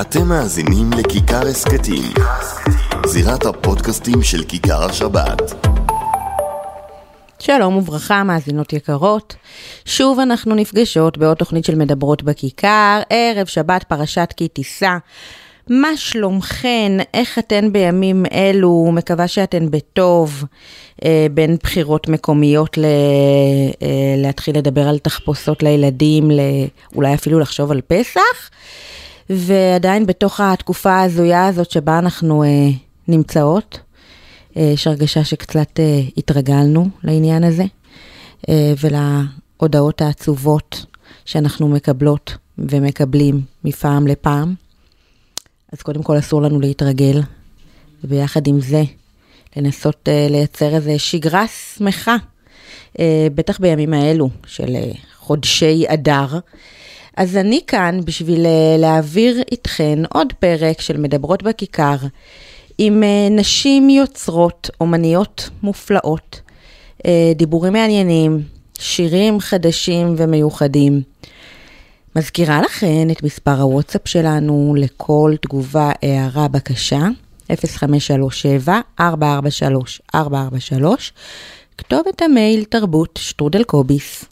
אתם מאזינים לכיכר הסכתים, זירת הפודקאסטים של כיכר השבת. שלום וברכה, מאזינות יקרות. שוב אנחנו נפגשות בעוד תוכנית של מדברות בכיכר, ערב שבת פרשת כי תישא. מה שלומכן? איך אתן בימים אלו? מקווה שאתן בטוב. אה, בין בחירות מקומיות ל... אה, להתחיל לדבר על תחפושות לילדים, ל... אולי אפילו לחשוב על פסח. ועדיין בתוך התקופה ההזויה הזאת שבה אנחנו אה, נמצאות, אה, יש הרגשה שקצת אה, התרגלנו לעניין הזה, אה, ולהודעות העצובות שאנחנו מקבלות ומקבלים מפעם לפעם. אז קודם כל אסור לנו להתרגל, וביחד עם זה, לנסות uh, לייצר איזו שגרה שמחה, uh, בטח בימים האלו של uh, חודשי אדר. אז אני כאן בשביל uh, להעביר איתכן עוד פרק של מדברות בכיכר, עם uh, נשים יוצרות, אומניות מופלאות, uh, דיבורים מעניינים, שירים חדשים ומיוחדים. מזכירה לכן את מספר הוואטסאפ שלנו לכל תגובה, הערה, בקשה, 0537-443-443, כתובת המייל תרבות שטרודל קוביס,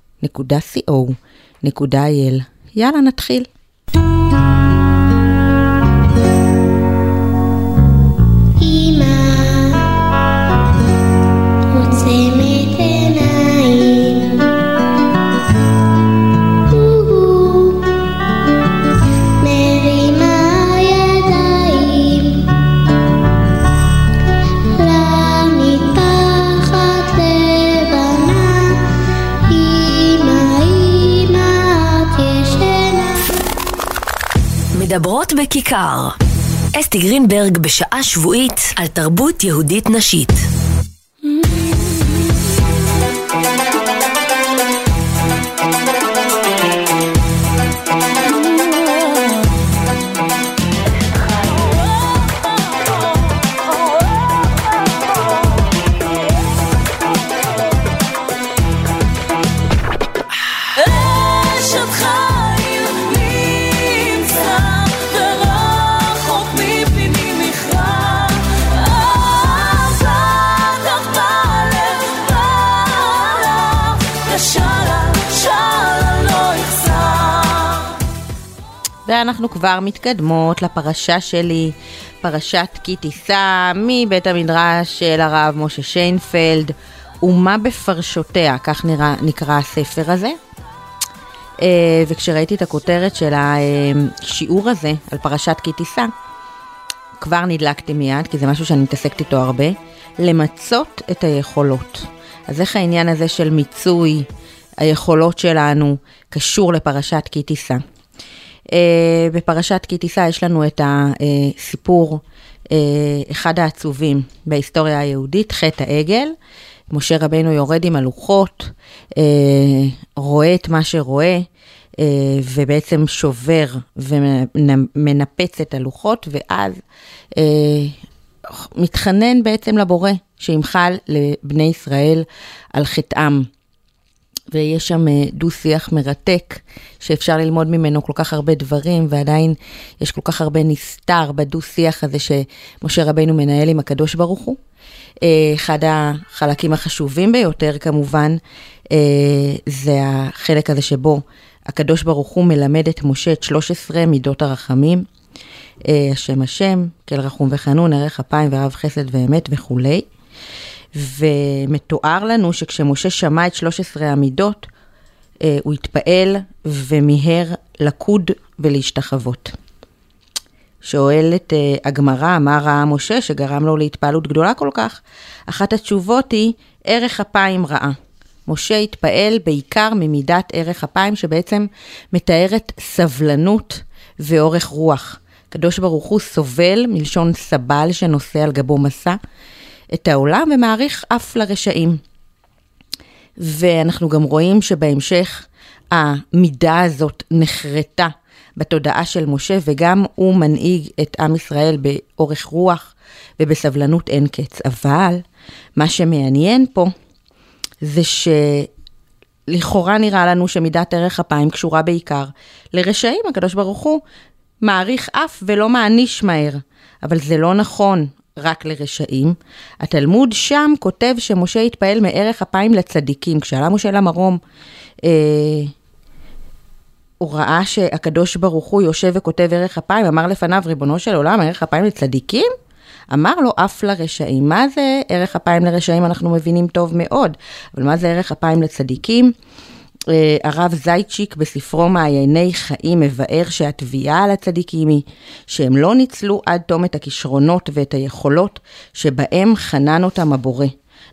נקודה. יאללה, נתחיל. מדברות בכיכר. אסתי גרינברג בשעה שבועית על תרבות יהודית נשית. אשת ואנחנו כבר מתקדמות לפרשה שלי, פרשת כי תישא, מבית המדרש של הרב משה שיינפלד, ומה בפרשותיה, כך נראה, נקרא הספר הזה. אה, וכשראיתי את הכותרת של השיעור הזה, על פרשת כי תישא, כבר נדלקתי מיד, כי זה משהו שאני מתעסקת איתו הרבה, למצות את היכולות. אז איך העניין הזה של מיצוי היכולות שלנו קשור לפרשת כי תישא? Uh, בפרשת כי תישא יש לנו את הסיפור, uh, אחד העצובים בהיסטוריה היהודית, חטא העגל. משה רבנו יורד עם הלוחות, uh, רואה את מה שרואה, ובעצם שובר ומנפץ את הלוחות, ואז מתחנן בעצם לבורא שימחל לבני ישראל על חטאם. ויש שם אה, דו-שיח מרתק, שאפשר ללמוד ממנו כל כך הרבה דברים, ועדיין יש כל כך הרבה נסתר בדו-שיח הזה שמשה רבינו מנהל עם הקדוש ברוך הוא. אה, אחד החלקים החשובים ביותר כמובן, אה, זה החלק הזה שבו הקדוש ברוך הוא מלמד את משה את 13 מידות הרחמים. השם השם, כל רחום וחנון, ערך אפיים ורב חסד ואמת וכולי. ומתואר לנו שכשמשה שמע את 13 המידות, אה, הוא התפעל ומיהר לקוד ולהשתחוות. שואלת אה, הגמרא, מה ראה משה שגרם לו להתפעלות גדולה כל כך? אחת התשובות היא, ערך אפיים רעה. משה התפעל בעיקר ממידת ערך אפיים, שבעצם מתארת סבלנות ואורך רוח. הקדוש ברוך הוא סובל מלשון סבל שנושא על גבו מסע, את העולם ומעריך אף לרשעים. ואנחנו גם רואים שבהמשך המידה הזאת נחרטה בתודעה של משה, וגם הוא מנהיג את עם ישראל באורך רוח ובסבלנות אין קץ. אבל מה שמעניין פה זה שלכאורה נראה לנו שמידת ערך אפיים קשורה בעיקר לרשעים. הקדוש ברוך הוא מעריך אף ולא מעניש מהר, אבל זה לא נכון רק לרשעים. התלמוד שם כותב שמשה התפעל מערך אפיים לצדיקים. כשעלה משה למרום, אה, הוא ראה שהקדוש ברוך הוא יושב וכותב ערך אפיים, אמר לפניו, ריבונו של עולם, ערך אפיים לצדיקים? אמר לו אף לרשעים. מה זה ערך אפיים לרשעים? אנחנו מבינים טוב מאוד, אבל מה זה ערך אפיים לצדיקים? אה, הרב זייצ'יק בספרו מעייני חיים מבאר שהתביעה על הצדיקים היא שהם לא ניצלו עד תום את הכישרונות ואת היכולות שבהם חנן אותם הבורא.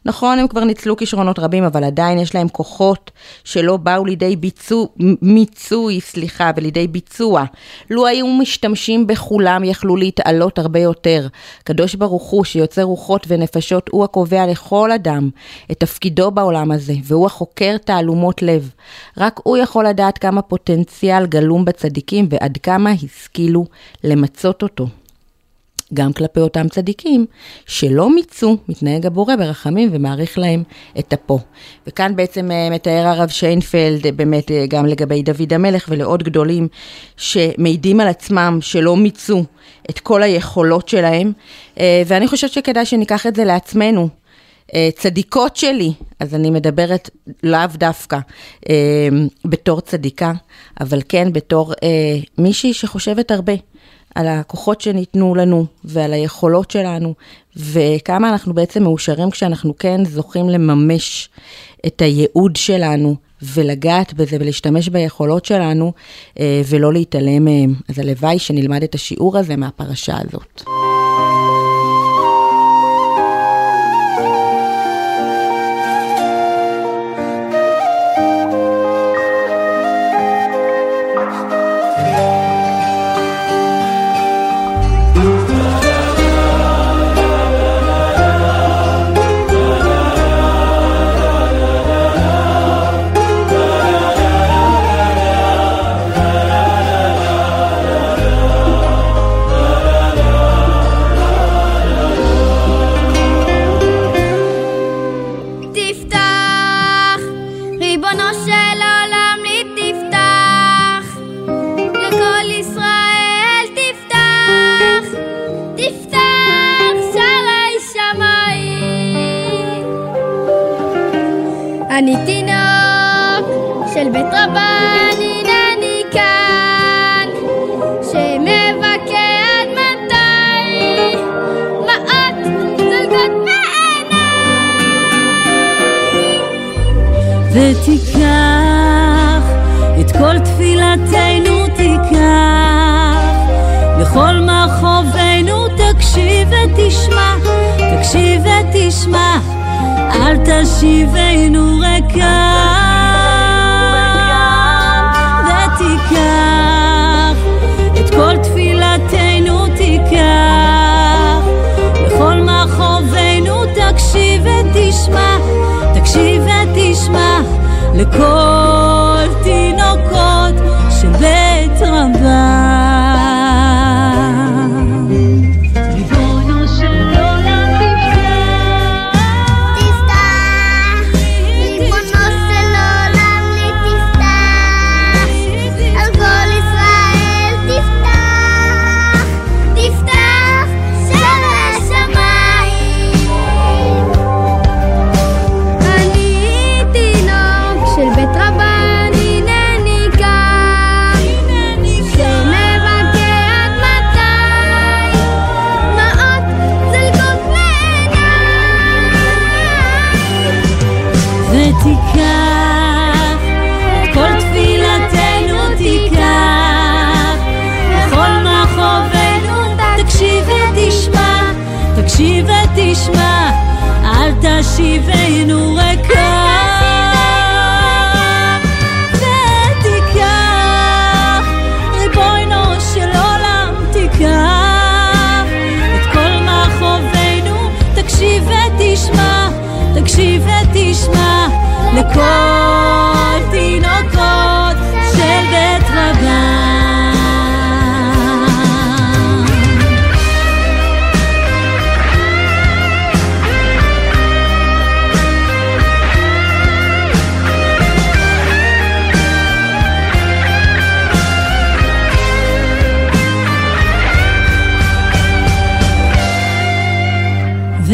נכון, הם כבר ניצלו כישרונות רבים, אבל עדיין יש להם כוחות שלא באו לידי ביצוע, מיצוי, סליחה, ולידי ביצוע. לו היו משתמשים בכולם, יכלו להתעלות הרבה יותר. קדוש ברוך הוא, שיוצר רוחות ונפשות, הוא הקובע לכל אדם את תפקידו בעולם הזה, והוא החוקר תעלומות לב. רק הוא יכול לדעת כמה פוטנציאל גלום בצדיקים ועד כמה השכילו למצות אותו. גם כלפי אותם צדיקים שלא מיצו, מתנהג הבורא ברחמים ומעריך להם את אפו. וכאן בעצם אה, מתאר הרב שיינפלד אה, באמת אה, גם לגבי דוד המלך ולעוד גדולים שמעידים על עצמם שלא מיצו את כל היכולות שלהם, ואני חושבת שכדאי שניקח את זה לעצמנו. צדיקות שלי, אז אני מדברת לאו דווקא בתור צדיקה, אבל כן בתור מישהי שחושבת הרבה. על הכוחות שניתנו לנו ועל היכולות שלנו, וכמה אנחנו בעצם מאושרים כשאנחנו כן זוכים לממש את הייעוד שלנו ולגעת בזה ולהשתמש ביכולות שלנו אה, ולא להתעלם מהם. אז הלוואי שנלמד את השיעור הזה מהפרשה הזאת.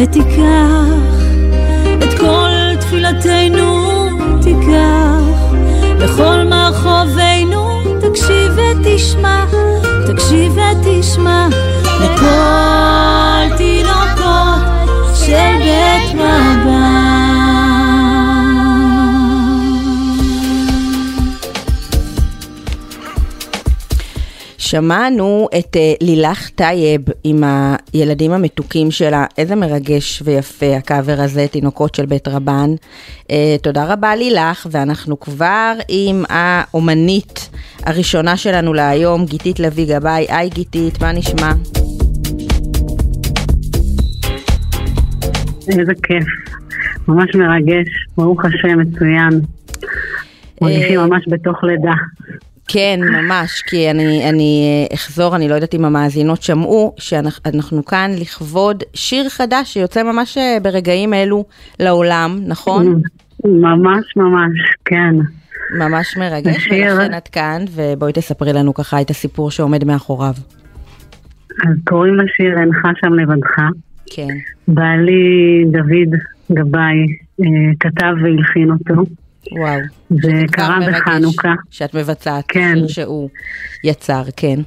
ותיקח את כל תפילתנו תיקח לכל מחובינו תקשיב ותשמע תקשיב ותשמע לכל שמענו את אה, לילך טייב עם הילדים המתוקים שלה, איזה מרגש ויפה הקאבר הזה, תינוקות של בית רבן. אה, תודה רבה לילך, ואנחנו כבר עם האומנית הראשונה שלנו להיום, גיתית לוי גבאי. היי גיתית, מה נשמע? איזה כיף, ממש מרגש, ברוך השם, מצוין. מרגישים אה, ממש בתוך לידה. כן, ממש, כי אני, אני אה, אחזור, אני לא יודעת אם המאזינות שמעו, שאנחנו כאן לכבוד שיר חדש שיוצא ממש אה, ברגעים אלו לעולם, נכון? ממש ממש, כן. ממש מרגש, ולכן את כאן, ובואי תספרי לנו ככה את הסיפור שעומד מאחוריו. אז קוראים לשיר "אינך שם לבדך". כן, בעלי דוד גבאי אה, כתב והלחין אותו. וואו. זה קרה בחנוכה. שאת מבצעת כן. שיר שהוא יצר, כן.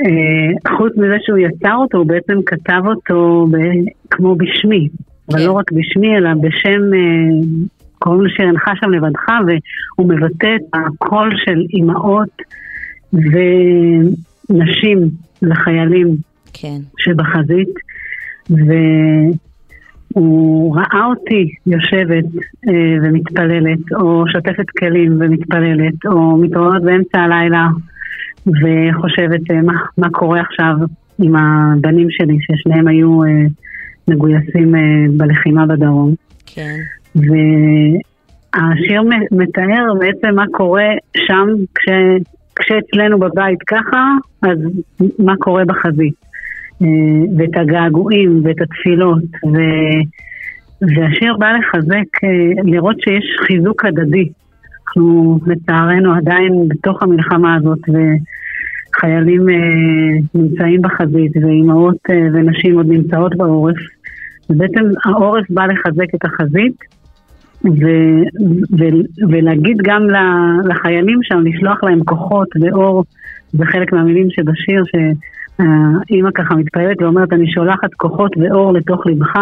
אה, חוץ מזה שהוא יצר אותו, הוא בעצם כתב אותו ב... כמו בשמי. אבל כן. לא רק בשמי, אלא בשם, אה, קוראים לשיר "אינך שם לבדך", והוא מבטא את הקול של אימהות ונשים לחיילים כן, שבחזית, והוא ראה אותי יושבת אה, ומתפללת, או שוטפת כלים ומתפללת, או מתעוררת באמצע הלילה וחושבת אה, מה, מה קורה עכשיו עם הבנים שלי, ששניהם היו אה, מגויסים אה, בלחימה בדרום. כן, והשיר מתאר בעצם מה קורה שם כש, כשאצלנו בבית ככה, אז מה קורה בחזית. אה, ואת הגעגועים ואת התפילות. ו... והשיר בא לחזק, אה, לראות שיש חיזוק הדדי. אנחנו לצערנו עדיין בתוך המלחמה הזאת, וחיילים אה, נמצאים בחזית, ואימהות ונשים עוד נמצאות בעורף. ובעצם העורף בא לחזק את החזית, ו- ו- ולהגיד גם לחיילים שם, לשלוח להם כוחות ואור, זה חלק מהמילים שבשיר, שהאימא ככה מתפעלת ואומרת, אני שולחת כוחות ואור לתוך לבך,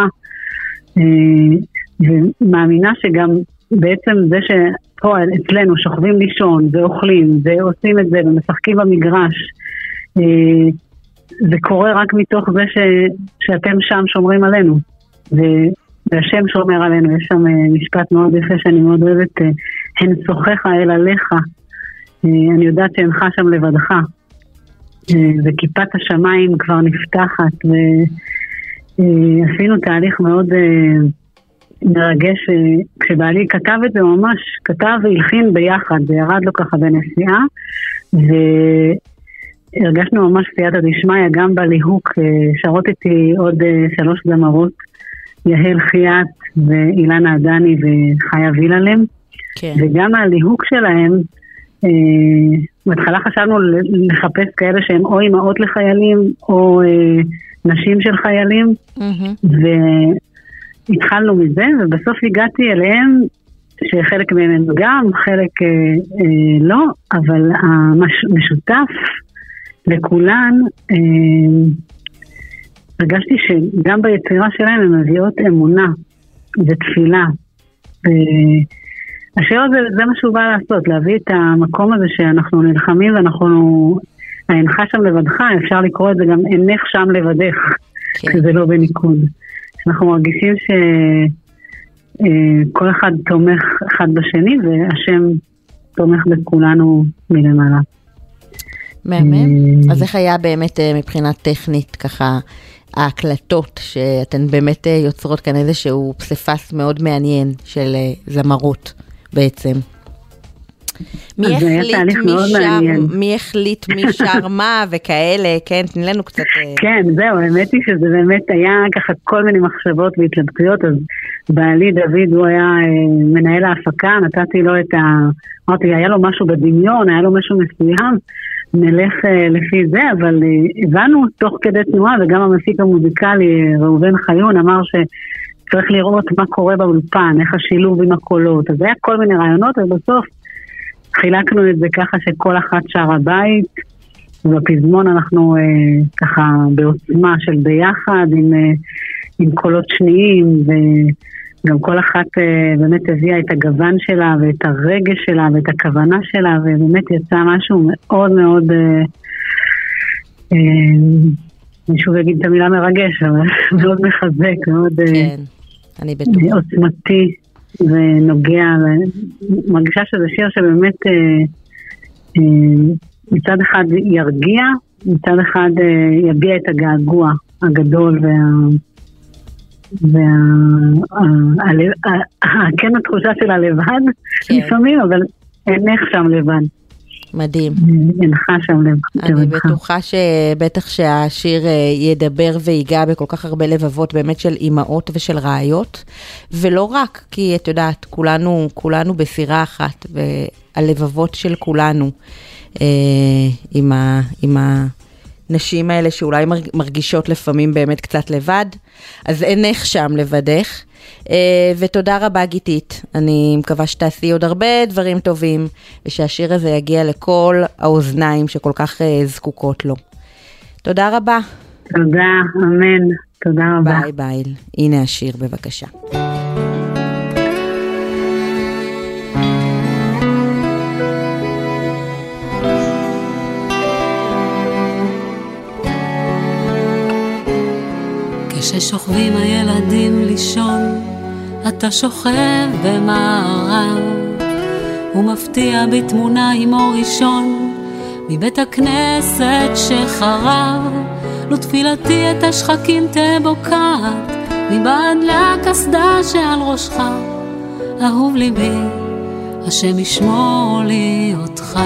אה, ומאמינה שגם בעצם זה שפה אצלנו שוכבים לישון ואוכלים ועושים את זה ומשחקים במגרש, אה, זה קורה רק מתוך זה ש, שאתם שם שומרים עלינו. ו, והשם שומר עלינו, יש שם אה, משפט מאוד יפה שאני מאוד אוהבת, אה, הן שוחך אל עליך, אני יודעת שאינך שם לבדך. אה, וכיפת השמיים כבר נפתחת, ועשינו תהליך מאוד אה, מרגש, אה, כשבעלי כתב את זה ממש, כתב והלחין ביחד, זה ירד לו ככה בנסיעה, והרגשנו ממש סייעתא דשמיא גם בליהוק, אה, שרות איתי עוד אה, שלוש זמרות, יהל חיית ואילנה עדני וחיה ויללם. כן, וגם הליהוק שלהם, אה, בהתחלה חשבנו לחפש כאלה שהם או אימהות לחיילים או אה, נשים של חיילים, מהמם. והתחלנו מזה, ובסוף הגעתי אליהם, שחלק מהם הם גם, חלק אה, אה, לא, אבל המשותף לכולן, אה, הרגשתי שגם ביצירה שלהם הן מביאות אמונה ותפילה. השיר הזה, זה מה שהוא בא לעשות, להביא את המקום הזה שאנחנו נלחמים ואנחנו, אינך שם לבדך, אפשר לקרוא את זה גם אינך שם לבדך, כן. שזה לא בניקוד. אנחנו מרגישים שכל אחד תומך אחד בשני והשם תומך בכולנו מלמעלה. מהמם. אה, אז איך היה באמת אה, מבחינה טכנית ככה ההקלטות, שאתן באמת אה, יוצרות כאן איזשהו פסיפס מאוד מעניין של אה, זמרות בעצם. מי זה היה החליט מי שר. מי החליט מי שר מה וכאלה, כן, תני לנו קצת... אה, כן, זהו, האמת היא שזה באמת היה ככה כל מיני מחשבות והתלבטויות, אז בעלי דוד הוא היה אה, מנהל ההפקה, נתתי לו את ה... אמרתי, היה לו משהו בדמיון, היה לו משהו מסוים, נלך אה, לפי זה, אבל אה, הבנו תוך כדי תנועה, וגם המפיק המוזיקלי אה, ראובן חיון אמר שצריך לראות מה קורה באולפן, איך השילוב עם הקולות. אז היה כל מיני רעיונות, ובסוף חילקנו את זה ככה שכל אחת שרה בית, ובפזמון אנחנו אה, ככה בעוצמה של ביחד, עם, אה, עם קולות שניים, וגם כל אחת אה, באמת הביאה את הגוון שלה, ואת הרגש שלה, ואת הכוונה שלה, ובאמת יצא משהו מאוד מאוד... אה, אה, אני שוב אגיד את המילה מרגש, אבל מאוד מחזק, מאוד אה, כן, אני בטוחה. עוצמתי ונוגע, ומרגישה שזה שיר שבאמת אה, אה, מצד אחד ירגיע, מצד אחד אה, יביע את הגעגוע הגדול וה... וה... כן התחושה של הלבד כן. לפעמים, אבל אינך שם לבד, מדהים. אני. בטוחה שבטח שהשיר אה, ידבר ויגע בכל כך הרבה לבבות באמת של אימהות ושל רעיות, ולא רק, כי את יודעת, כולנו, כולנו בסירה אחת, והלבבות של כולנו אה, עם, ה, עם הנשים האלה שאולי מרג- מרגישות לפעמים באמת קצת לבד, אז אינך שם לבדך. אה, ותודה רבה גיתית, אני מקווה שתעשי עוד הרבה דברים טובים, ושהשיר הזה יגיע לכל האוזניים שכל כך אה, זקוקות לו. תודה רבה, תודה, אמן, תודה רבה. ביי ביי. הנה השיר בבקשה. כששוכבים הילדים לישון, אתה שוכב במערב, ומפתיע בתמונה אור ראשון, מבית הכנסת שחרב. לו תפילתי את השחקים תבוקעת, מבעד לקסדה שעל ראשך. אהוב ליבי, השם ישמור לי אותך.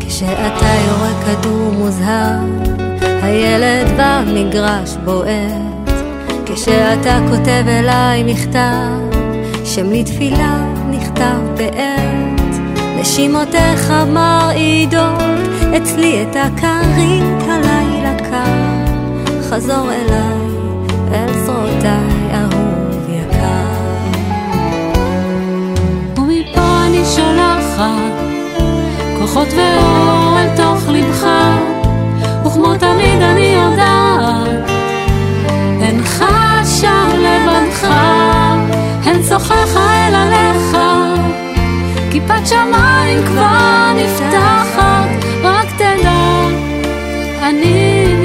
כשאתה יורק כדור מוזהר, הילד במגרש בועט. כשאתה כותב אליי מכתב, שם לתפילה נכתב בעט. נשימותיך מרעידות, אצלי את הכרית הלילה קר. חזור אליי, אל זרועותיי, אהוב יקר. ומפה אני שולחת כוחות ואור אל תוך לבך, וכמו תמיד אני יודעת, אינך שם לבדך, הן צוחך אל עליך, כיפת שמיים כבר נפתחת, רק תדע, אני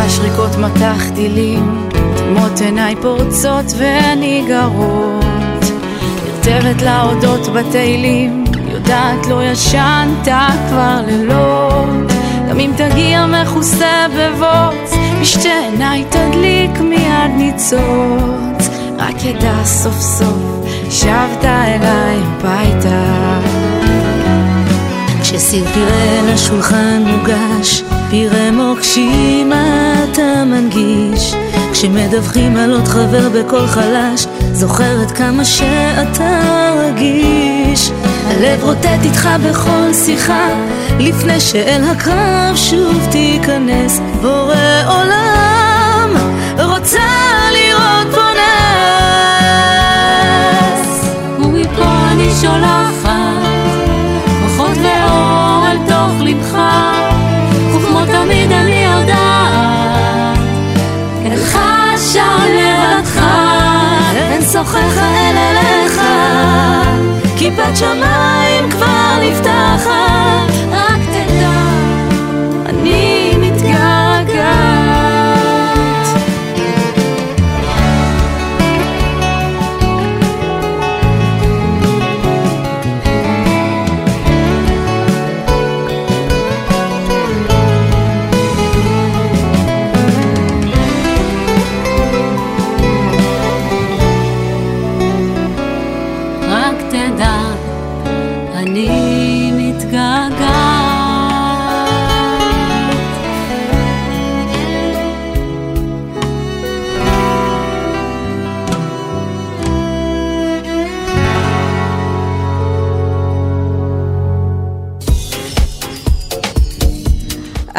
כשמסביבך שריקות מטח טילים, דמעות עיניי פורצות ואני גרות. נרטבת להודות בתהילים, יודעת לא ישנת כבר לילות. גם אם תגיע מכוסה בבוץ, בשתי עיניי תדליק מיד ניצוץ. רק ידע סוף סוף, שבת אליי הביתה. כשסיר פירה לשולחן מוגש, פירה מוקשים אתה מנגיש. כשמדווחים על עוד חבר בקול חלש, זוכרת כמה שאתה רגיש. הלב רוטט איתך בכל שיחה, לפני שאל הקרב שוב תיכנס. בורא עולם, רוצה לראות בו נס. ומפה אני שולחת כוחות ואור אל תוך לבך, שוחך אל אליך, כיפת שמיים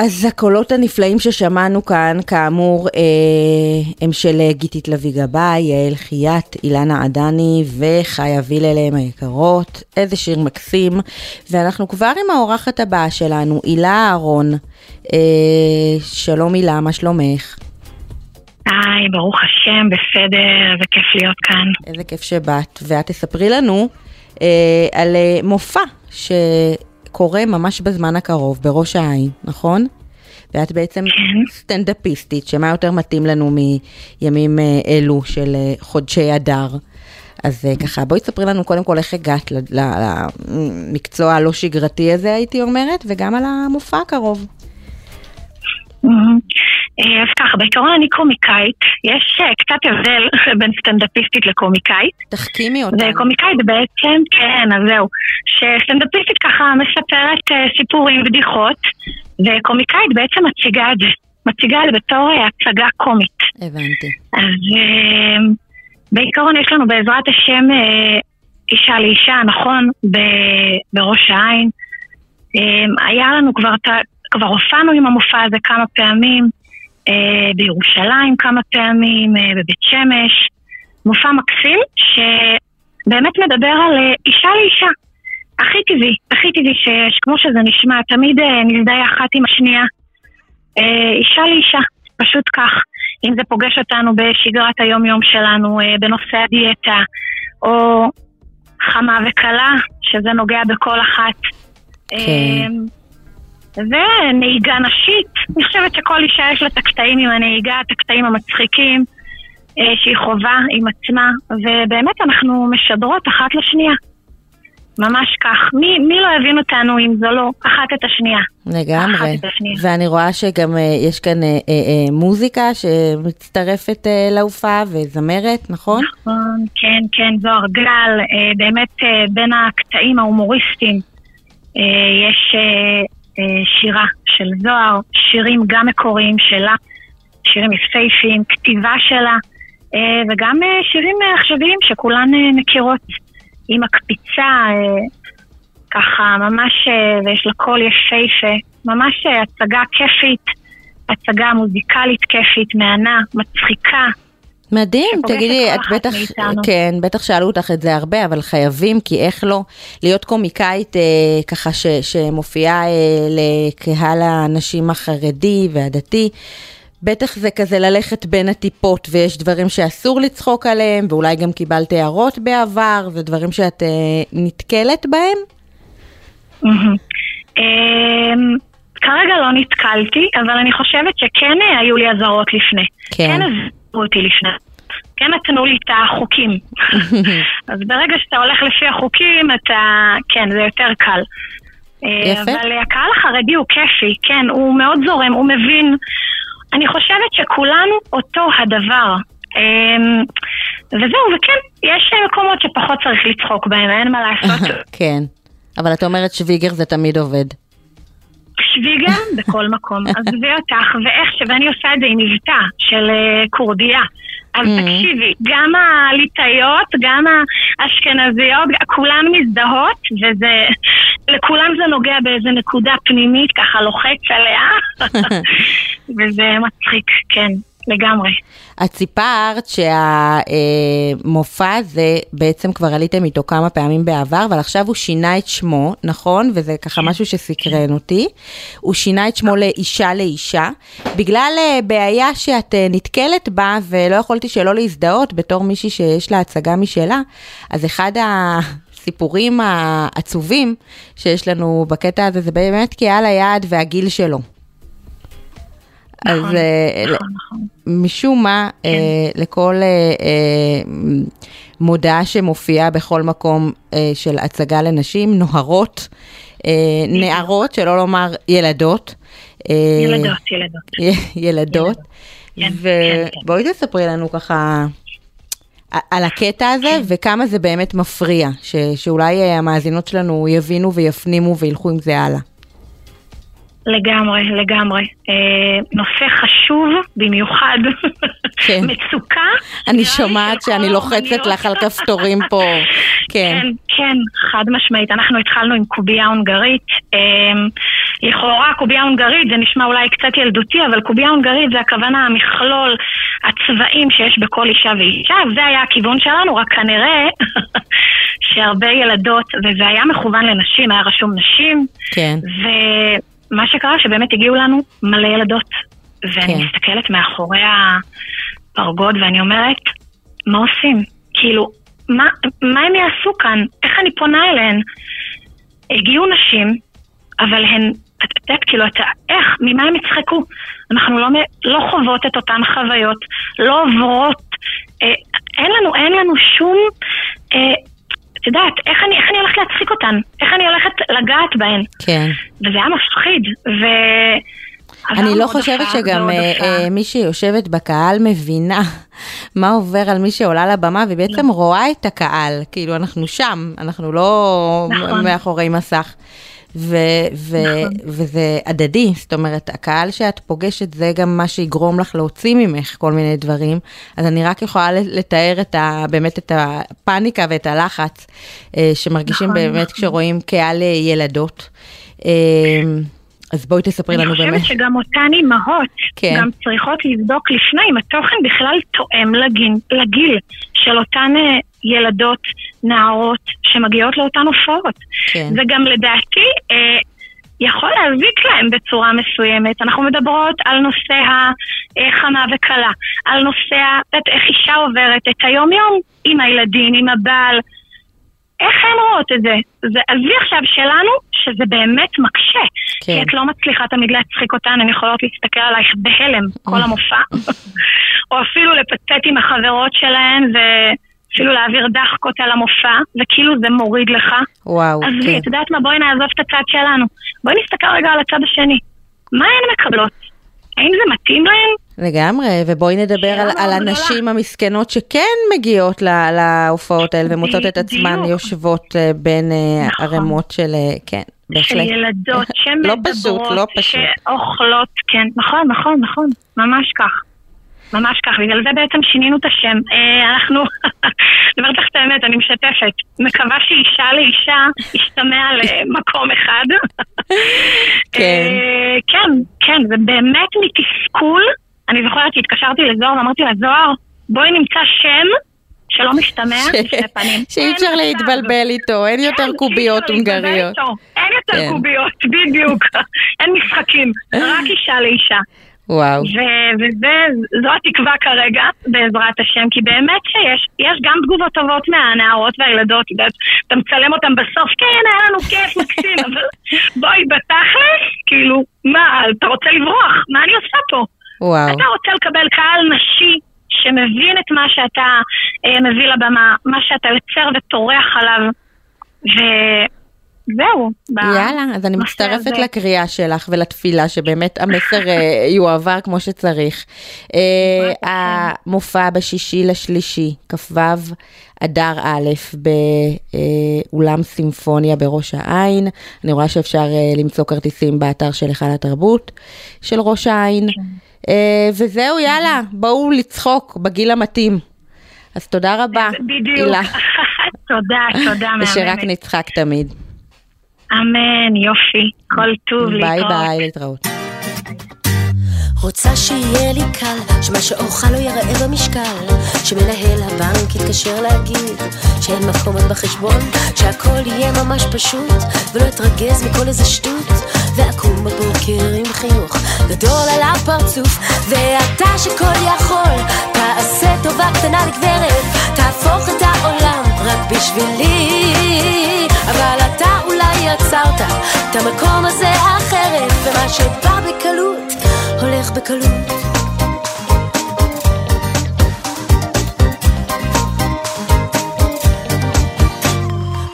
אז הקולות הנפלאים ששמענו כאן, כאמור, אה, הם של אה, גיתית לביא גבאי, יעל חייט, אילנה עדני וחיה ויללה הם היקרות. איזה שיר מקסים. ואנחנו כבר עם האורחת הבאה שלנו, הילה אהרון. אה, שלום הילה, מה שלומך? היי, ברוך השם, בסדר, איזה כיף להיות כאן. איזה כיף שבאת. ואת תספרי לנו אה, על אה, מופע ש... קורה ממש בזמן הקרוב, בראש העין, נכון? ואת בעצם. סטנדאפיסטית, שמה יותר מתאים לנו מימים אה, אלו של אה, חודשי אדר. אז אה, ככה, בואי תספרי לנו קודם כל איך הגעת למקצוע הלא שגרתי הזה, הייתי אומרת, וגם על המופע הקרוב. אה, אז ככה, בעיקרון אני קומיקאית, יש אה, קצת הבדל בין סטנדאפיסטית לקומיקאית. תחכימי אותנו. וקומיקאית בעצם, כן, אז זהו, שסטנדאפיסטית ככה מספרת אה, סיפורים, בדיחות, וקומיקאית בעצם מציגה את זה, מציגה את זה בתור הצגה קומית. הבנתי. אז בעיקרון יש לנו בעזרת השם אישה לאישה, נכון, בראש העין. היה לנו כבר, כבר הופענו עם המופע הזה כמה פעמים, אה, בירושלים כמה פעמים, אה, בבית שמש. מופע מקסים שבאמת מדבר על אה, אישה לאישה. הכי טבעי, הכי טבעי שיש, כמו שזה נשמע, תמיד אה, נזדהה אחת עם השנייה. אה, אישה לאישה, פשוט כך. אם זה פוגש אותנו בשגרת היום-יום שלנו, אה, בנושא הדיאטה, או חמה וקלה, שזה נוגע בכל אחת. כן. ונהיגה נשית, אני חושבת שכל אישה יש לה את הקטעים עם הנהיגה, את הקטעים המצחיקים אה, שהיא חווה עם עצמה, ובאמת אנחנו משדרות אחת לשנייה. ממש כך. מי, מי לא הבין אותנו אם זו לא אחת את השנייה? לגמרי. אחת את השנייה. ואני רואה שגם אה, יש כאן אה, אה, אה, מוזיקה שמצטרפת אה, להופעה וזמרת, נכון? נכון, כן, כן, זוהר גל, אה, באמת אה, בין הקטעים ההומוריסטיים אה, יש אה, שירה של זוהר, שירים גם מקוריים שלה, שירים יפהפיים, כתיבה שלה, אה, וגם אה, שירים אה, עכשוויים שכולן אה, מכירות, הקפיצה, אה, ככה ממש, אה, ויש לה קול יפהפה, ממש אה, הצגה כיפית, הצגה מוזיקלית כיפית, מהנה, מצחיקה. מדהים, תגידי, את בטח, מאיתנו. כן, בטח שאלו אותך את זה הרבה, אבל חייבים, כי איך לא, להיות קומיקאית אה, ככה ש, שמופיעה אה, לקהל הנשים החרדי והדתי, בטח זה כזה ללכת בין הטיפות, ויש דברים שאסור לצחוק עליהם, ואולי גם קיבלת הערות בעבר, ודברים שאת אה, נתקלת בהם? אמ, כרגע לא נתקלתי, אבל אני חושבת שכן אה, היו לי אזהרות לפני. כן. כן אותי לפני. כן נתנו לי את החוקים. אז ברגע שאתה הולך לפי החוקים, אתה... כן, זה יותר קל. אה, יפה. אבל הקהל החרדי הוא כיפי, כן, הוא מאוד זורם, הוא מבין. אני חושבת שכולנו אותו הדבר. אמ, וזהו, וכן, יש מקומות שפחות צריך לצחוק בהם, אין מה לעשות. כן, אבל את אומרת שוויגר זה תמיד עובד. שוויגר בכל מקום, עזבי אותך, ואיך ש... ואני עושה את זה עם מבטא של אה, כורדיה. אז Mhm. תקשיבי, גם הליטאיות, גם האשכנזיות, כולן מזדהות, וזה, לכולם זה נוגע באיזה נקודה פנימית, ככה לוחץ עליה, וזה מצחיק, כן, לגמרי. את סיפרת שהמופע הזה, בעצם כבר עליתם איתו כמה פעמים בעבר, אבל עכשיו הוא שינה את שמו, נכון? וזה ככה משהו שסקרן אותי. הוא שינה את שמו לאישה לאישה, בגלל אה, בעיה שאת אה, נתקלת בה, ולא יכולתי שלא להזדהות בתור מישהי שיש לה הצגה משלה. אז אחד הסיפורים העצובים שיש לנו בקטע הזה, זה באמת קהל היעד והגיל שלו. אז נכון, אה, נכון, נכון. משום מה, כן. אה, לכל אה, מודעה שמופיעה בכל מקום של הצגה לנשים, נוהרות, נערות, שלא לומר ילדות. ילדות, ילדות. ילדות. כן, כן, כן. ובואי תספרי לנו ככה על הקטע הזה. וכמה זה באמת מפריע, ש, שאולי המאזינות שלנו יבינו ויפנימו וילכו עם זה הלאה. לגמרי, לגמרי. אה, נושא חשוב במיוחד, כן. מצוקה. אני שומעת שאני לוחצת. לך על כפתורים פה. כן. כן, כן, חד משמעית. אנחנו התחלנו עם קובייה הונגרית. אה, לכאורה קובייה הונגרית זה נשמע אולי קצת ילדותי, אבל קובייה הונגרית זה הכוונה המכלול הצבעים שיש בכל אישה ואישה, וזה היה הכיוון שלנו, רק כנראה שהרבה ילדות, וזה היה מכוון לנשים, היה רשום נשים, כן. ומה שקרה שבאמת הגיעו לנו מלא ילדות. ואני כן. מסתכלת מאחורי הפרגוד ואני אומרת, מה עושים? כאילו, מה, מה הם יעשו כאן? איך אני פונה אליהן? הגיעו נשים, אבל הן, את יודעת, כאילו, אתה, איך, ממה הם יצחקו? אנחנו לא, לא חוות את אותן חוויות, לא עוברות, אה, אין לנו, אין לנו שום, אה, את יודעת, איך אני, איך אני הולכת להצחיק אותן? איך אני הולכת לגעת בהן? כן. וזה היה מפחיד, ו... אני לא חושבת הופעה שגם אה. אה, מי שיושבת בקהל מבינה מה עובר על מי שעולה לבמה ובעצם רואה את הקהל, כאילו אנחנו שם, אנחנו לא נכון. מאחורי מסך. ו- ו- וזה הדדי, זאת אומרת, הקהל שאת פוגשת זה גם מה שיגרום לך להוציא ממך כל מיני דברים, אז אני רק יכולה לתאר את ה, באמת את הפאניקה ואת הלחץ אה, שמרגישים נכון, באמת נכון. כשרואים קהל ילדות. אה, אז בואי תספרי לנו אני באמת. חושבת שגם אותן אימהות כן. גם צריכות לבדוק לפני אם התוכן בכלל תואם לגיל, לגיל של אותן אה, ילדות, נערות, שמגיעות לאותן הופעות. כן. וגם לדעתי אה, יכול להזיק להם בצורה מסוימת. אנחנו מדברות על נושא החמה וקלה, על נושא, את יודעת, איך אישה עוברת את היום-יום עם הילדים, עם הבעל. איך הן רואות את זה? זה עזבי עכשיו שלנו, שזה באמת מקשה. כן. כי את לא מצליחה תמיד להצחיק אותן, הן יכולות להסתכל עלייך בהלם כל המופע. או אפילו לפצט עם החברות שלהן, ואפילו להעביר דחקות על המופע, וכאילו זה מוריד לך. וואו, עזבי, כן. את יודעת מה? בואי נעזוב את הצד שלנו. בואי נסתכל רגע על הצד השני. מה הן מקבלות? האם זה מתאים להן? לגמרי, ובואי נדבר על, על הנשים המסכנות שכן מגיעות לה- להופעות האלה ומוצאות את עצמן. יושבות אה, בין אה, נכון. ערימות של, אה, כן, של בהחלט. ילדות לא שמדברות, פשוט, לא פשוט. שאוכלות, כן, נכון, נכון, נכון, ממש כך. ממש כך, בגלל זה בעצם שינינו את השם. אנחנו, אני אומרת לך את האמת, אני משתפת. מקווה שאישה לאישה ישתמע למקום אחד. כן. כן, כן, זה באמת מתסכול. אני זוכרת שהתקשרתי לזוהר ואמרתי לה, זוהר, בואי נמצא שם שלא משתמע לשני פנים. שאי אפשר. להתבלבל איתו, אין יותר כן, קוביות אפשר להתבלבל הונגריות. אין יותר כן. קוביות, בדיוק. אין משחקים, רק אישה לאישה. וואו, וזו התקווה כרגע, בעזרת השם, כי באמת שיש, יש גם תגובות טובות מהנערות והילדות, אתה יודע, אתה מצלם אותם בסוף, כן, היה לנו כיף, מקסים, אבל בואי, בתכלס, כאילו, מה, אתה רוצה לברוח, מה אני עושה פה? וואו, אתה רוצה לקבל קהל נשי שמבין את מה שאתה אה, מביא לבמה, מה שאתה יוצר וטורח עליו, וזהו. ב- יאללה, אז אני מצטרפת הזה. לקריאה שלך ולתפילה, שבאמת המסר אה, יועבר כמו שצריך. אה, המופע בשישי לשלישי, כ"ו אדר א', באולם סימפוניה בראש העין. אני רואה שאפשר אה, למצוא כרטיסים באתר של היכל התרבות של ראש העין. אה, וזהו, יאללה, בואו לצחוק בגיל המתאים. אז תודה רבה, בדיוק. הילה, תודה, תודה, מהממת. ושרק נצחק תמיד. אמן, יופי, כל טוב, ביי להתראות. ביי, להתראות. רוצה שיהיה לי קל, שמה שאוכל לא ייראה במשקל, שמנהל הבנק יתקשר להגיד שאין מקום עוד בחשבון, שהכל יהיה ממש פשוט, ולא אתרגז מכל איזה שטות, ואקום בבוקר עם חיוך גדול על הפרצוף, ואתה שכל יכול, תעשה טובה קטנה לגברת, תהפוך את העולם רק בשבילי, אבל אתה אולי יצרת את המקום הזה אחרת, ומה שבא בקלות, הולך בקלות.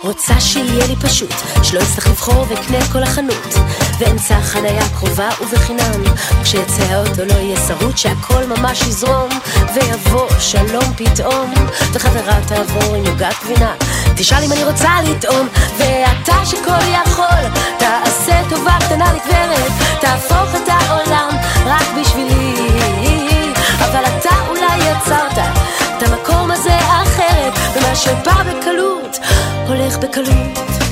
רוצה שיהיה לי פשוט, שלא אצטרך לבחור ואקנה כל החנות. ואמצע חניה קרובה ובחינם, כשאצא האוטו לא יהיה שרוט, שהכל ממש יזרום, ויבוא שלום פתאום, וחברה תעבור עם עוגת גבינה, תשאל אם אני רוצה לטעום, ואתה שכל יכול, תעשה טובה קטנה לגברת, תהפוך את העולם רק בשבילי, אבל אתה אולי יצרת את המקום הזה אחרת, ומה שבא בקלות, הולך בקלות.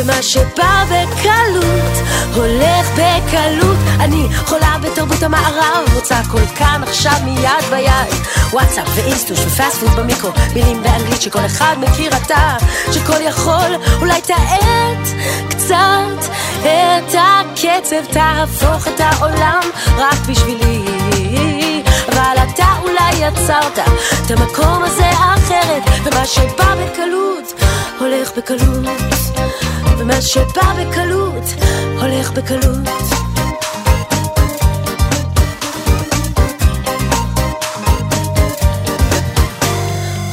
ומה שבא בקלות, הולך בקלות. אני חולה בתרבות המערב, רוצה הכל כאן עכשיו מיד ביד. וואטסאפ ואינסטוש ופאסט פוד במיקרו, מילים באנגלית שכל אחד מכיר אתה, שכל יכול, אולי תאט קצת את הקצב, תהפוך את העולם רק בשבילי. אבל אתה אולי יצרת את המקום הזה אחרת, ומה שבא בקלות, הולך בקלות. ומה שבא בקלות, הולך בקלות.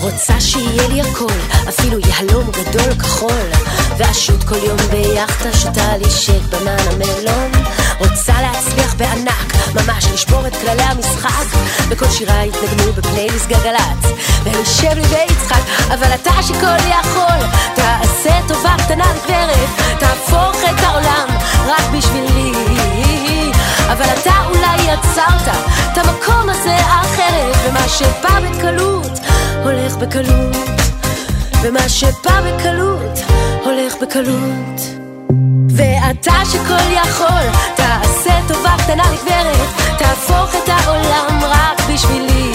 רוצה שיהיה לי הכל, אפילו יהלום גדול כחול, ואשוט כל יום ביאכטה שותה לי שק בננה מלון. רוצה להצליח בענק, ממש לשבור את כללי המשחק, וכל שירה יתנגנו בפלייליסט גלגלצ, והם יושב לי ויצחק, אבל אתה שכל יכול, תעשה טובה קטנה לגברת, תהפוך את העולם רק בשבילי. אבל אתה אולי יצרת את המקום הזה אחרת, ומה שבא בקלות, הולך בקלות. ומה שבא בקלות, הולך בקלות. ואתה שכל יכול, תעשה טובה קטנה לגברת, תהפוך את העולם רק בשבילי.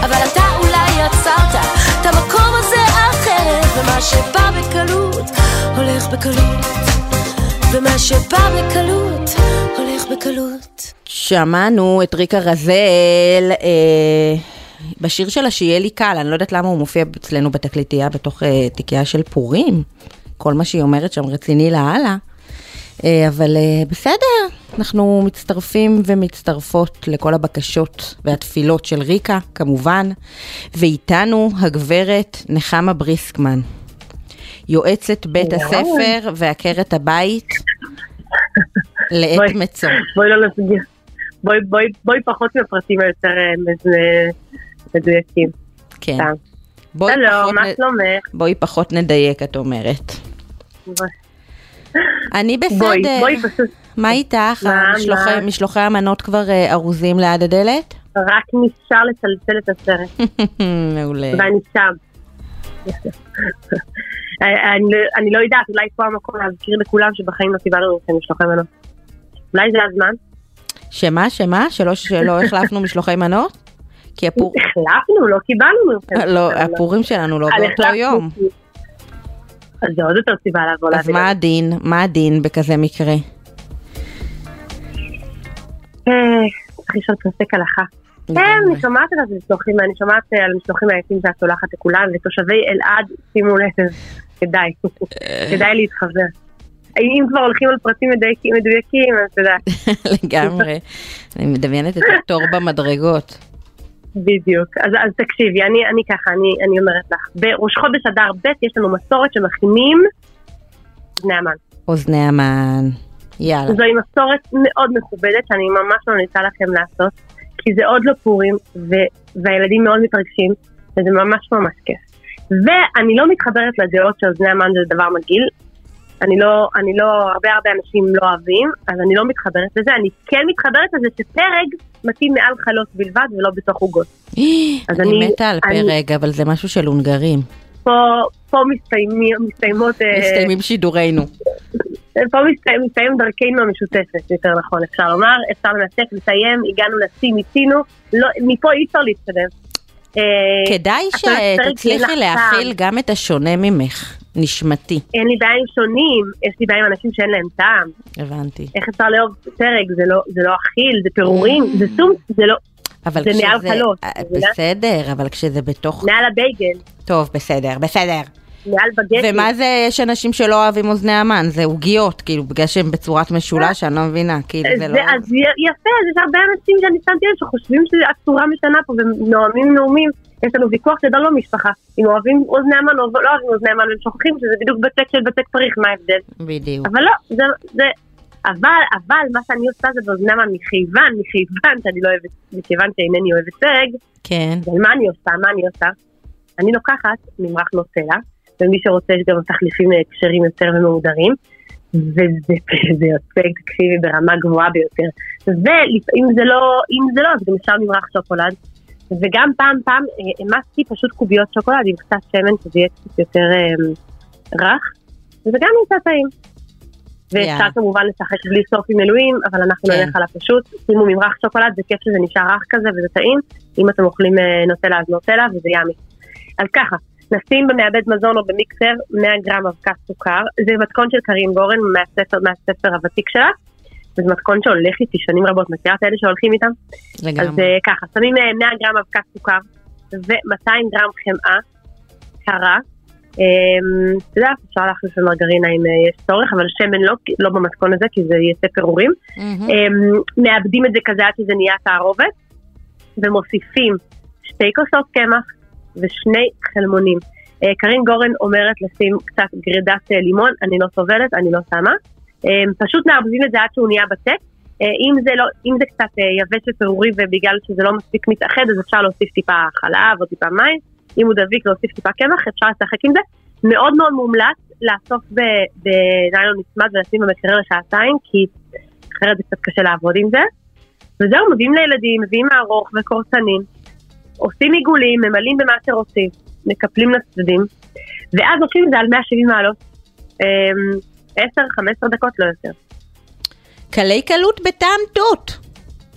אבל אתה אולי יצרת את המקום הזה אחרת, ומה שבא בקלות, הולך בקלות. ומה שבא בקלות, הולך בקלות. שמענו את ריקה רזל אה, בשיר שלה שיהיה לי קל, אני לא יודעת למה הוא מופיע אצלנו בתקליטייה בתוך אה, תיקייה של פורים. כל מה שהיא אומרת שם רציני לאללה. אה, אבל אה, בסדר, אנחנו מצטרפים ומצטרפות לכל הבקשות והתפילות של ריקה, כמובן. ואיתנו הגברת נחמה בריסקמן, יועצת בית הספר ועקרת הבית לעת בואי. מצוא. בואי לא נסגיר. בואי, בואי, בואי פחות מהפרטים היותר אה, מדויקים. כן. בואי שלום, פחות מה נ- שלומך? בואי פחות נדייק, את אומרת. בואי, אני בואי, בסדר. בואי פשוט, מה איתך? מה, המשלוחי- מה? משלוחי המנות כבר אה, ארוזים ליד הדלת? רק נשאר לצלצל את הסרט, מעולה. ואני שם. אני לא- אני לא יודעת, אולי פה המקום להזכיר לכולם שבחיים לא קיבלנו מכם משלוחי מנות. אולי זה הזמן? שמה, שמה? שלא, שלא החלפנו משלוחי מנות? כי הפור... החלפנו, לא קיבלנו מכם. לא, משלוחי מנות. הפורים שלנו לא באותו יום. אז זה עוד יותר סיבה לבוא אז להביא מה לנו. הדין? מה הדין בכזה מקרה? אה, צריך לשאול פרסק הלכה. כן. אני שומעת על המשלוחים, אני שומעת אה, על המשלוחים היפים שאת שולחת לכולם, ותושבי אלעד, שימו לב, כדאי, כדאי להתחבר. אם כבר הולכים על פרטים מדויקים, אז אתה יודע, לגמרי. אני מדמיינת את התור במדרגות. בדיוק. אז, אז תקשיבי, אני, אני ככה, אני, אני אומרת לך, בראש חודש אדר ב' יש לנו מסורת שמכינים בני המן. אוזני המן. יאללה. זוהי מסורת מאוד מכובדת שאני ממש ממליצה לכם לעשות, כי זה עוד לא פורים, ו- והילדים מאוד מתרגשים, וזה ממש ממש כיף. ואני לא מתחברת לדעות שאוזני המן זה דבר מגעיל. אני לא, אני לא, הרבה הרבה אנשים לא אוהבים, אז אני לא מתחברת לזה. אני כן מתחברת לזה שפרג מתאים מעל חלות בלבד ולא בתוך עוגות. אז אני אני- מתה על פרק, אבל זה משהו של הונגרים. פה, פה מסתיימים, מסתיימות, אה, מסתיימים שידורינו. פה מסתיים, מסתיים דרכנו המשותפת, יותר נכון, אפשר לומר, אפשר לנתק, לסיים, הגענו לשיא, מיצינו, לא, מפה אי אפשר להתקדם. אה, כדאי שתצליחי להכיל. גם את השונה ממך, נשמתי. אין לי בעיה עם שונים, יש לי בעיה עם אנשים שאין להם טעם. הבנתי. איך אפשר לאהוב פרק, זה לא, זה לא אכיל, זה פירורים, זה סום, זה לא, אבל זה מעל חלות, אה? בסדר, אבל כשזה בתוך... מעל הבייגל, טוב, בסדר, בסדר. מעל בגטי. ומה זה, יש אנשים שלא אוהבים אוזני המן, זה עוגיות, כאילו, בגלל שהם בצורת משולש, אני לא מבינה, כאילו, זה לא... אז יפה, אז יש הרבה אנשים שאני שמתי לב שחושבים שהצורה משנה פה ונואמים נאומים, יש לנו ויכוח גדול במשפחה, אם אוהבים אוזני המן או לא אוהבים אוזני המן, והם שוכחים שזה בדיוק בצק של בצק פריך, מה ההבדל? בדיוק. אבל לא, זה, זה, אבל, אבל מה שאני עושה זה באוזני המן מכיוון, מכיוון שאני לא אוהבת, מכיוון שאינני אוהבת סרג, כן. ומה אני עושה, מה אני עושה? אני לוקחת ממרח נוטלה, ומי שרוצה יש גם תחליפים אה, כשרים יותר ומהודרים, וזה זה יוצא, תקשיבי, ברמה גבוהה ביותר. ואם זה לא, אם זה לא, אז גם אפשר ממרח שוקולד. וגם פעם פעם אה, העמסתי פשוט קוביות שוקולד עם קצת שמן, שזה יהיה קצת יותר אה, רך, וזה גם נמצא טעים. ואפשר יאללה. כמובן לשחק בלי סוף עם אלוהים, אבל אנחנו כן. נלך על הפשוט. שימו ממרח שוקולד, זה כיף שזה נשאר רך כזה וזה טעים. אם אתם אוכלים אה, נוטלה אז נוטלה וזה ימי. אז ככה, נשים במעבד מזון או במיקסר 100 גרם אבקת סוכר. זה מתכון של קרין גורן מהספר, מהספר הוותיק שלה. וזה מתכון שהולך איתי שנים רבות, מכירה את האלה שהולכים איתם? אז לגמרי. אה, ככה, שמים אה, 100 גרם אבקת סוכר ו-200 גרם חמאה קרה. אמ, אתה יודע, אפשר להחליף במרגרינה אם אה, יש צורך, אבל שמן לא, לא במתכון הזה, כי זה יעשה פירורים. אמ, מאבדים את זה כזה עד שזה נהיה תערובת, ומוסיפים שתי כוסות קמח ושני חלמונים. אה, קרין גורן אומרת לשים קצת גרידת אה, לימון, אני לא סובלת, אני לא שמה. אמ, פשוט מערבבים את זה עד שהוא נהיה. אה, אם זה, לא, אם זה קצת אה, יבש ופירורי ובגלל שזה לא מספיק מתאחד, אז אפשר להוסיף טיפה חלב או טיפה מים. אם הוא דביק להוסיף טיפה קמח, אפשר לשחק עם זה. מאוד מאוד מומלץ לאסוף בניילון נצמד ולשים במקרר לשעתיים, כי אחרת זה קצת קשה לעבוד עם זה. וזהו, מביאים לילדים, מביאים מערוך וקורצנים, עושים עיגולים, ממלאים במה שרוצים, מקפלים לצדדים, ואז עושים את זה על 170 מעלות. אמ, 10-15 דקות, לא יותר. קלי קלות בטעם תות.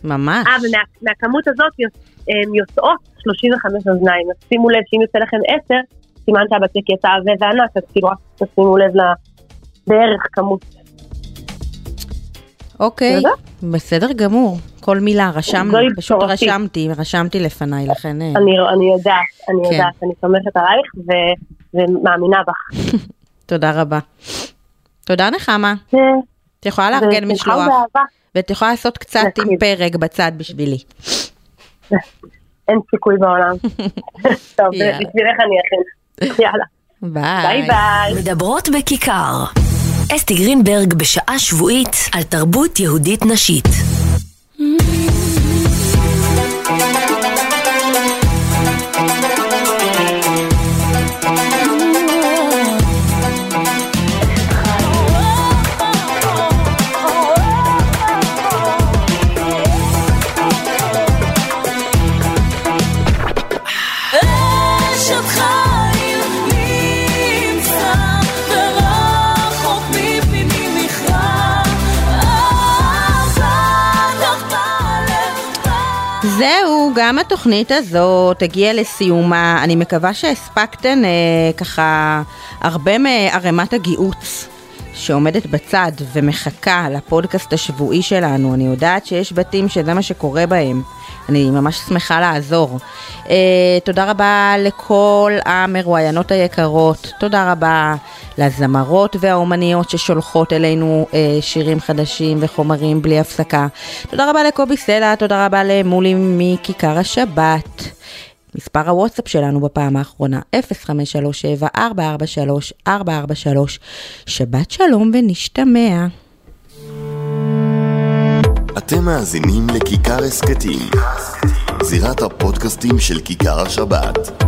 ממש. אה, ומהכמות הזאת יוצ- אמ, יוצאות 35 אוזניים, אז שימו לב שאם יוצא לכם 10, סימן שהבצק יצא עבה וענק, אז כאילו רק תשימו לב לבערך כמות. אוקיי? בסדר גמור. כל מילה, רשמנו, פשוט בשורתי. רשמתי, רשמתי לפניי, לכן... אה, אני, אני יודעת, אני כן. יודעת, אני סומכת עלייך ו- ומאמינה בך. תודה רבה. תודה נחמה. זה- את יכולה לארגן משלוח. ואת יכולה לעשות קצת עם. פרק בצד בשבילי. אין סיכוי בעולם. טוב. בשבילך אני אכין. יאללה. ביי. ביי ביי. מדברות בכיכר. אסתי גרינברג בשעה שבועית על תרבות יהודית נשית. Mm-hmm. גם התוכנית הזאת הגיעה לסיומה. אני מקווה שהספקתן אה, ככה הרבה מערימת הגיהוץ שעומדת בצד ומחכה לפודקאסט השבועי שלנו. אני יודעת שיש בתים שזה מה שקורה בהם. אני ממש שמחה לעזור. אה, תודה רבה לכל המרואיינות היקרות. תודה רבה לזמרות והאומניות ששולחות אלינו אה, שירים חדשים וחומרים בלי הפסקה. תודה רבה לקובי סלע, תודה רבה למולי מכיכר השבת. מספר הוואטסאפ שלנו בפעם האחרונה, 0537-443-443. שבת שלום ונשתמע. אתם מאזינים לכיכר הסכתים, זירת הפודקאסטים של כיכר השבת.